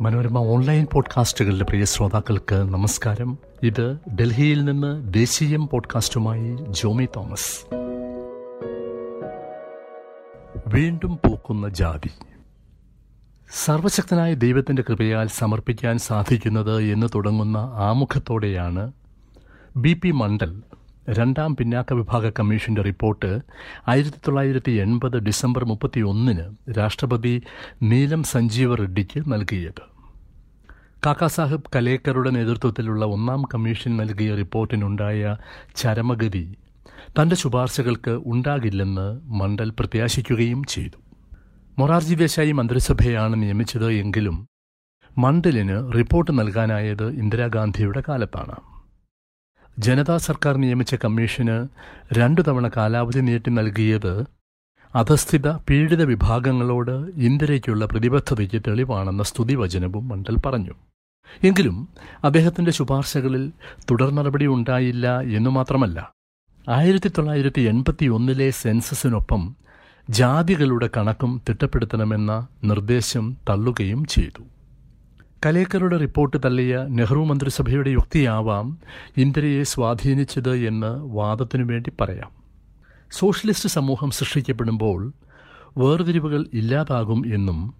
Manorama online പോഡ്കാസ്റ്റുകളിലെ പ്രിയ ശ്രോതാക്കൾക്ക് നമസ്കാരം. ഇത് ഡൽഹിയിൽ നിന്ന് ദേശീയം പോഡ്കാസ്റ്റുമായി ജോമി തോമസ്. വീണ്ടും പൂക്കുന്ന ജാതി. സർവശക്തനായ ദൈവത്തിന്റെ കൃപയാൽ സമർപ്പിക്കാൻ സാധിക്കുന്നത് എന്ന് തുടങ്ങുന്ന ആമുഖത്തോടെയാണ് ബി പി മണ്ഡൽ രണ്ടാം പിന്നാക്ക വിഭാഗ കമ്മീഷന്റെ റിപ്പോർട്ട് ആയിരത്തി തൊള്ളായിരത്തി എൺപത് ഡിസംബർ മുപ്പത്തി ഒന്നിന് രാഷ്ട്രപതി നീലം സഞ്ജീവ റെഡ്ഡിക്ക് നൽകിയത്. കാക്കാസാഹിബ് കലേക്കറുടെ നേതൃത്വത്തിലുള്ള ഒന്നാം കമ്മീഷൻ നൽകിയ റിപ്പോർട്ടിനുണ്ടായ ചരമഗതി തന്റെ ശുപാർശകൾക്ക് ഉണ്ടാകില്ലെന്ന് മണ്ഡൽ പ്രത്യാശിക്കുകയും ചെയ്തു. മൊറാർജി ദേശായി മന്ത്രിസഭയാണ് നിയമിച്ചത് എങ്കിലും മണ്ഡലിന് റിപ്പോർട്ട് നൽകാനായത് ഇന്ദിരാഗാന്ധിയുടെ കാലത്താണ്. ജനതാ സർക്കാർ നിയമിച്ച കമ്മീഷന് രണ്ടു തവണ കാലാവധി നീട്ടി നൽകിയത് അധസ്ഥിത പീഡിത വിഭാഗങ്ങളോട് ഇന്ദിരയ്ക്കുള്ള പ്രതിബദ്ധതയ്ക്ക് തെളിവാണെന്ന സ്തുതിവചനവും മണ്ഡൽ പറഞ്ഞു. എങ്കിലും അദ്ദേഹത്തിന്റെ ശുപാർശകളിൽ തുടർ നടപടി ഉണ്ടായില്ല എന്നു മാത്രമല്ല ആയിരത്തി തൊള്ളായിരത്തി എൺപത്തി ഒന്നിലെ സെൻസസിനൊപ്പം ജാതികളുടെ കണക്കും തിട്ടപ്പെടുത്തണമെന്ന നിർദ്ദേശം തള്ളുകയും ചെയ്തു. കലേക്കറുടെ റിപ്പോർട്ട് തള്ളിയ നെഹ്റു മന്ത്രിസഭയുടെ യുക്തിയാവാം ഇന്ദിരയെ സ്വാധീനിച്ചത് എന്ന് വാദത്തിനു വേണ്ടി പറയാം. സോഷ്യലിസ്റ്റ് സമൂഹം സൃഷ്ടിക്കപ്പെടുമ്പോൾ വേർതിരിവുകൾ ഇല്ലാതാകും എന്നും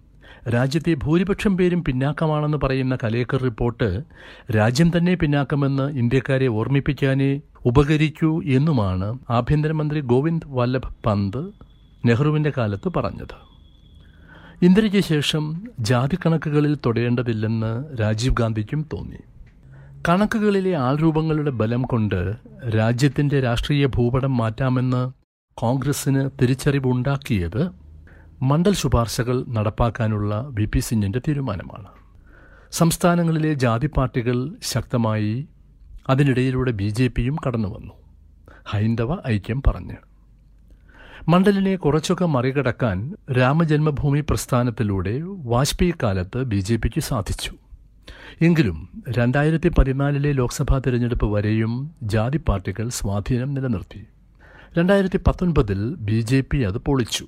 രാജ്യത്തെ ഭൂരിപക്ഷം പേരും പിന്നാക്കമാണെന്ന് പറയുന്ന കലേക്കർ റിപ്പോർട്ട് രാജ്യം തന്നെ പിന്നാക്കമെന്ന് ഇന്ത്യക്കാരെ ഓർമ്മിപ്പിക്കാനേ ഉപകരിക്കൂ എന്നുമാണ് ആഭ്യന്തരമന്ത്രി ഗോവിന്ദ് വല്ലഭ് പന്ത് നെഹ്റുവിന്റെ കാലത്ത് പറഞ്ഞത്. ഇന്ദിരയ്ക്ക് ശേഷം ജാതി കണക്കുകളിൽ തൊടേണ്ടതില്ലെന്ന് രാജീവ് ഗാന്ധിക്കും തോന്നി. കണക്കുകളിലെ ആൾരൂപങ്ങളുടെ ബലം കൊണ്ട് രാജ്യത്തിന്റെ രാഷ്ട്രീയ ഭൂപടം മാറ്റാമെന്ന് കോൺഗ്രസിന് തിരിച്ചറിവുണ്ടാക്കിയത് മണ്ഡൽ ശുപാർശകൾ നടപ്പാക്കാനുള്ള വി പി സിംഗിന്റെ തീരുമാനമാണ്. സംസ്ഥാനങ്ങളിലെ ജാതി പാർട്ടികൾ ശക്തമായി അതിനിടയിലൂടെ ബി ജെ പിയും കടന്നുവന്നു. ഹൈന്ദവ ഐക്യം പറഞ്ഞ്. മണ്ഡലിനെ കുറച്ചൊക്കെ മറികടക്കാൻ രാമജന്മഭൂമി പ്രസ്ഥാനത്തിലൂടെ വാജ്പേയി കാലത്ത് ബി ജെ പിക്ക് സാധിച്ചു. എങ്കിലും രണ്ടായിരത്തി പതിനാലിലെ ലോക്സഭാ തിരഞ്ഞെടുപ്പ് വരെയും ജാതി പാർട്ടികൾ സ്വാധീനം നിലനിർത്തി. രണ്ടായിരത്തി പത്തൊൻപതിൽ ബി ജെ പി അത് പൊളിച്ചു.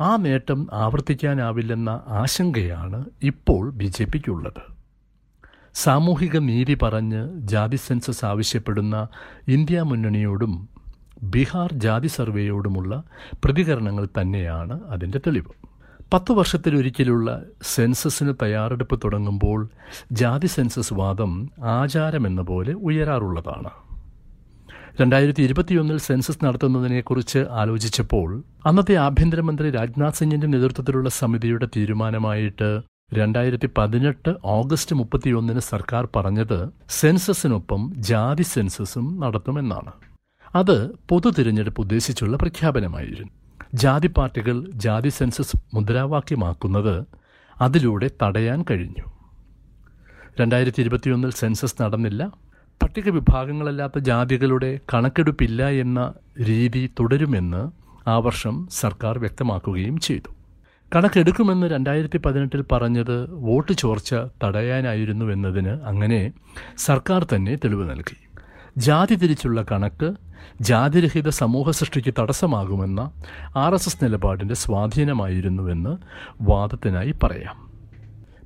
ആ നേട്ടം ആവർത്തിക്കാനാവില്ലെന്ന ആശങ്കയാണ് ഇപ്പോൾ ബി ജെ പിക്കുള്ളത്. സാമൂഹിക നീതി പറഞ്ഞ് ജാതി സെൻസസ് ആവശ്യപ്പെടുന്ന ഇന്ത്യ മുന്നണിയോടും ബീഹാർ ജാതി സർവേയോടുമുള്ള പ്രതികരണങ്ങൾ തന്നെയാണ് അതിന്റെ തെളിവ്. പത്ത് വർഷത്തിലൊരിക്കലുള്ള സെൻസസിന് തയ്യാറെടുപ്പ് തുടങ്ങുമ്പോൾ ജാതി സെൻസസ് വാദം ആചാരമെന്ന പോലെ ഉയരാറുള്ളതാണ്. രണ്ടായിരത്തി ഇരുപത്തിയൊന്നിൽ സെൻസസ് നടത്തുന്നതിനെക്കുറിച്ച് ആലോചിച്ചപ്പോൾ അന്നത്തെ ആഭ്യന്തരമന്ത്രി രാജ്നാഥ് സിംഗിന്റെ നേതൃത്വത്തിലുള്ള സമിതിയുടെ തീരുമാനമായിട്ട് രണ്ടായിരത്തി പതിനെട്ട് ഓഗസ്റ്റ് മുപ്പത്തിയൊന്നിന് സർക്കാർ പറഞ്ഞത് സെൻസസിനൊപ്പം ജാതി സെൻസസും നടത്തുമെന്നാണ്. അത് പൊതു തിരഞ്ഞെടുപ്പ് ഉദ്ദേശിച്ചുള്ള പ്രഖ്യാപനമായിരുന്നു. ജാതി പാർട്ടികൾ ജാതി സെൻസസ് മുദ്രാവാക്യമാക്കുന്നത് അതിലൂടെ തടയാൻ കഴിഞ്ഞു. രണ്ടായിരത്തി ഇരുപത്തിയൊന്നിൽ സെൻസസ് നടന്നില്ല. പട്ടിക വിഭാഗങ്ങളല്ലാത്ത ജാതികളുടെ കണക്കെടുപ്പില്ല എന്ന രീതി തുടരുമെന്ന് ആ വർഷം സർക്കാർ വ്യക്തമാക്കുകയും ചെയ്തു. കണക്കെടുക്കുമെന്ന് രണ്ടായിരത്തി പതിനെട്ടിൽ പറഞ്ഞത് വോട്ട് ചോർച്ച തടയാനായിരുന്നു എന്നതിന് അങ്ങനെ സർക്കാർ തന്നെ തെളിവ് നൽകി. ജാതി തിരിച്ചുള്ള കണക്ക് ജാതിരഹിത സമൂഹ സൃഷ്ടിക്ക് തടസ്സമാകുമെന്ന ആർ എസ് എസ് നിലപാടിന്റെ സ്വാധീനമായിരുന്നുവെന്ന് വാദത്തിനായി പറയാം.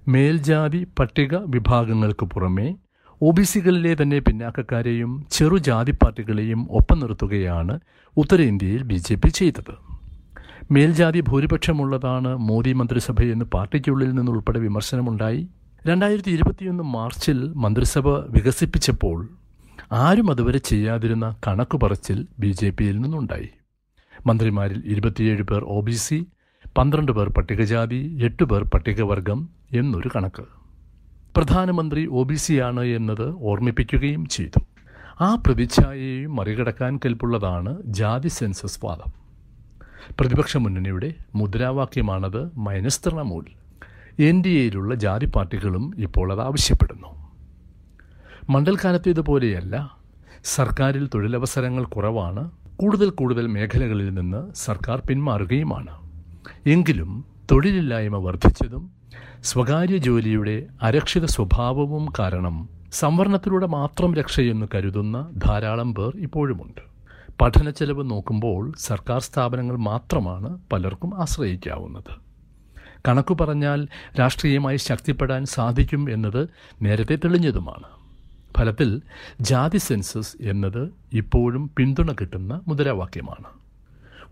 മേൽജാതി പട്ടിക വിഭാഗങ്ങൾക്ക് പുറമേ ഒ ബി സികളിലെ തന്നെ പിന്നാക്കക്കാരെയും ചെറുജാതി പാർട്ടികളെയും ഒപ്പം നിർത്തുകയാണ് ഉത്തരേന്ത്യയിൽ ബി ജെ പി ചെയ്തത്. മേൽജാതി ഭൂരിപക്ഷമുള്ളതാണ് മോദി മന്ത്രിസഭയെന്ന് പാർട്ടിക്കുള്ളിൽ നിന്നുൾപ്പെടെ വിമർശനമുണ്ടായി. രണ്ടായിരത്തി ഇരുപത്തിയൊന്ന് മാർച്ചിൽ മന്ത്രിസഭ വികസിപ്പിച്ചപ്പോൾ ആരും അതുവരെ ചെയ്യാതിരുന്ന കണക്ക് പറച്ചിൽ ബി ജെ പിയിൽ നിന്നുണ്ടായി. മന്ത്രിമാരിൽ ഇരുപത്തിയേഴ് പേർ ഒ ബി സി പന്ത്രണ്ട് പേർ പട്ടികജാതി എട്ട് പേർ പട്ടികവർഗം എന്നൊരു കണക്ക്. പ്രധാനമന്ത്രി ഒ ബി സി ആണ് എന്നത് ഓർമ്മിപ്പിക്കുകയും ചെയ്തു. ആ പ്രതിച്ഛായയെയും മറികടക്കാൻ കെൽപ്പുള്ളതാണ് ജാതി സെൻസസ് വാദം. പ്രതിപക്ഷ മുന്നണിയുടെ മുദ്രാവാക്യമാണത് മൈനസ് തൃണമൂൽ. എൻ ഡി എയിലുള്ള ജാതി പാർട്ടികളും ഇപ്പോൾ അത് ആവശ്യപ്പെടുന്നു. മണ്ഡൽക്കാലത്തേതുപോലെയല്ല സർക്കാരിൽ തൊഴിലവസരങ്ങൾ കുറവാണ്. കൂടുതൽ കൂടുതൽ മേഖലകളിൽ നിന്ന് സർക്കാർ പിന്മാറുകയുമാണ്. എങ്കിലും തൊഴിലില്ലായ്മ വർദ്ധിച്ചതും സ്വകാര്യ ജോലിയുടെ അരക്ഷിത സ്വഭാവവും കാരണം സംവരണത്തിലൂടെ മാത്രം രക്ഷയെന്ന് കരുതുന്ന ധാരാളം പേർ ഇപ്പോഴുമുണ്ട്. പഠന ചെലവ് നോക്കുമ്പോൾ സർക്കാർ സ്ഥാപനങ്ങൾ മാത്രമാണ് പലർക്കും ആശ്രയിക്കാവുന്നത്. കണക്കു പറഞ്ഞാൽ രാഷ്ട്രീയമായി ശക്തിപ്പെടാൻ സാധിക്കും എന്നത് നേരത്തെ തെളിഞ്ഞതുമാണ്. ഫലത്തിൽ ജാതി സെൻസസ് എന്നത് ഇപ്പോഴും പിന്തുണ കിട്ടുന്ന മുദ്രാവാക്യമാണ്.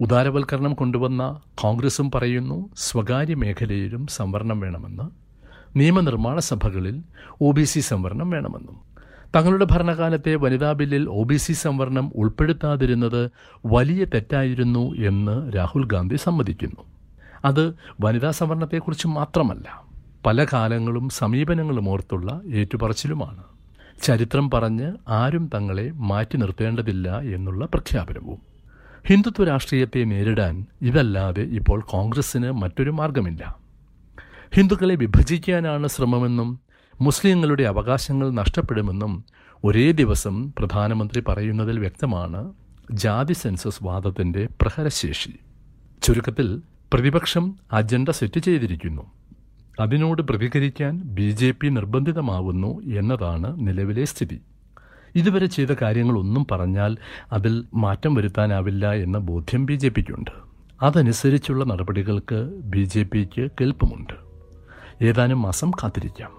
ഉദാരവൽക്കരണം കൊണ്ടുവന്ന കോൺഗ്രസും പറയുന്നു സ്വകാര്യ മേഖലയിലും സംവരണം വേണമെന്ന്. നിയമനിർമ്മാണ സഭകളിൽ ഒ ബി സി സംവരണം വേണമെന്നും. തങ്ങളുടെ ഭരണകാലത്തെ വനിതാ ബില്ലിൽ ഒ ബി സി സംവരണം ഉൾപ്പെടുത്താതിരുന്നത് വലിയ തെറ്റായിരുന്നു എന്ന് രാഹുൽ ഗാന്ധി സമ്മതിക്കുന്നു. അത് വനിതാ സംവരണത്തെക്കുറിച്ച് മാത്രമല്ല പല കാലങ്ങളും സമീപനങ്ങളും ഓർത്തുള്ള ഏറ്റുപറച്ചിലുമാണ്. ചരിത്രം പറഞ്ഞ് ആരും തങ്ങളെ മാറ്റി നിർത്തേണ്ടതില്ല എന്നുള്ള പ്രഖ്യാപനവും. ഹിന്ദുത്വ രാഷ്ട്രീയത്തെ നേരിടാൻ ഇതല്ലാതെ ഇപ്പോൾ കോൺഗ്രസ്സിന് മറ്റൊരു മാർഗമില്ല ഹിന്ദുക്കളെ വിഭജിക്കാനാണ് ശ്രമമെന്നും മുസ്ലിങ്ങളുടെ അവകാശങ്ങൾ നഷ്ടപ്പെടുമെന്നും ഒരേ ദിവസം പ്രധാനമന്ത്രി പറയുന്നതിൽ വ്യക്തമാണ് ജാതി സെൻസസ് വാദത്തിന്റെ പ്രഹരശേഷി. ചുരുക്കത്തിൽ പ്രതിപക്ഷം അജണ്ട സെറ്റ് ചെയ്തിരിക്കുന്നു. അതിനോട് പ്രതികരിക്കാൻ ബി ജെ പി നിർബന്ധിതമാവുന്നു എന്നതാണ് നിലവിലെ സ്ഥിതി. ഇതുവരെ ചെയ്ത കാര്യങ്ങളൊന്നും പറഞ്ഞാൽ അതിൽ മാറ്റം വരുത്താനാവില്ല എന്ന ബോധ്യം ബി ജെ പിക്കുണ്ട്. അതനുസരിച്ചുള്ള നടപടികൾക്ക് ബി ജെ പിക്ക് കെൽപ്പമുണ്ട് ഏതാനും മാസം കാത്തിരിക്കാം.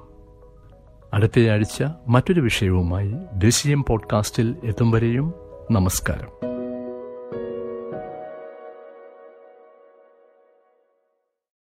അടുത്തയാഴ്ച മറ്റൊരു വിഷയവുമായി ദേശീയം പോഡ്കാസ്റ്റിൽ എത്തും വരെയും നമസ്കാരം.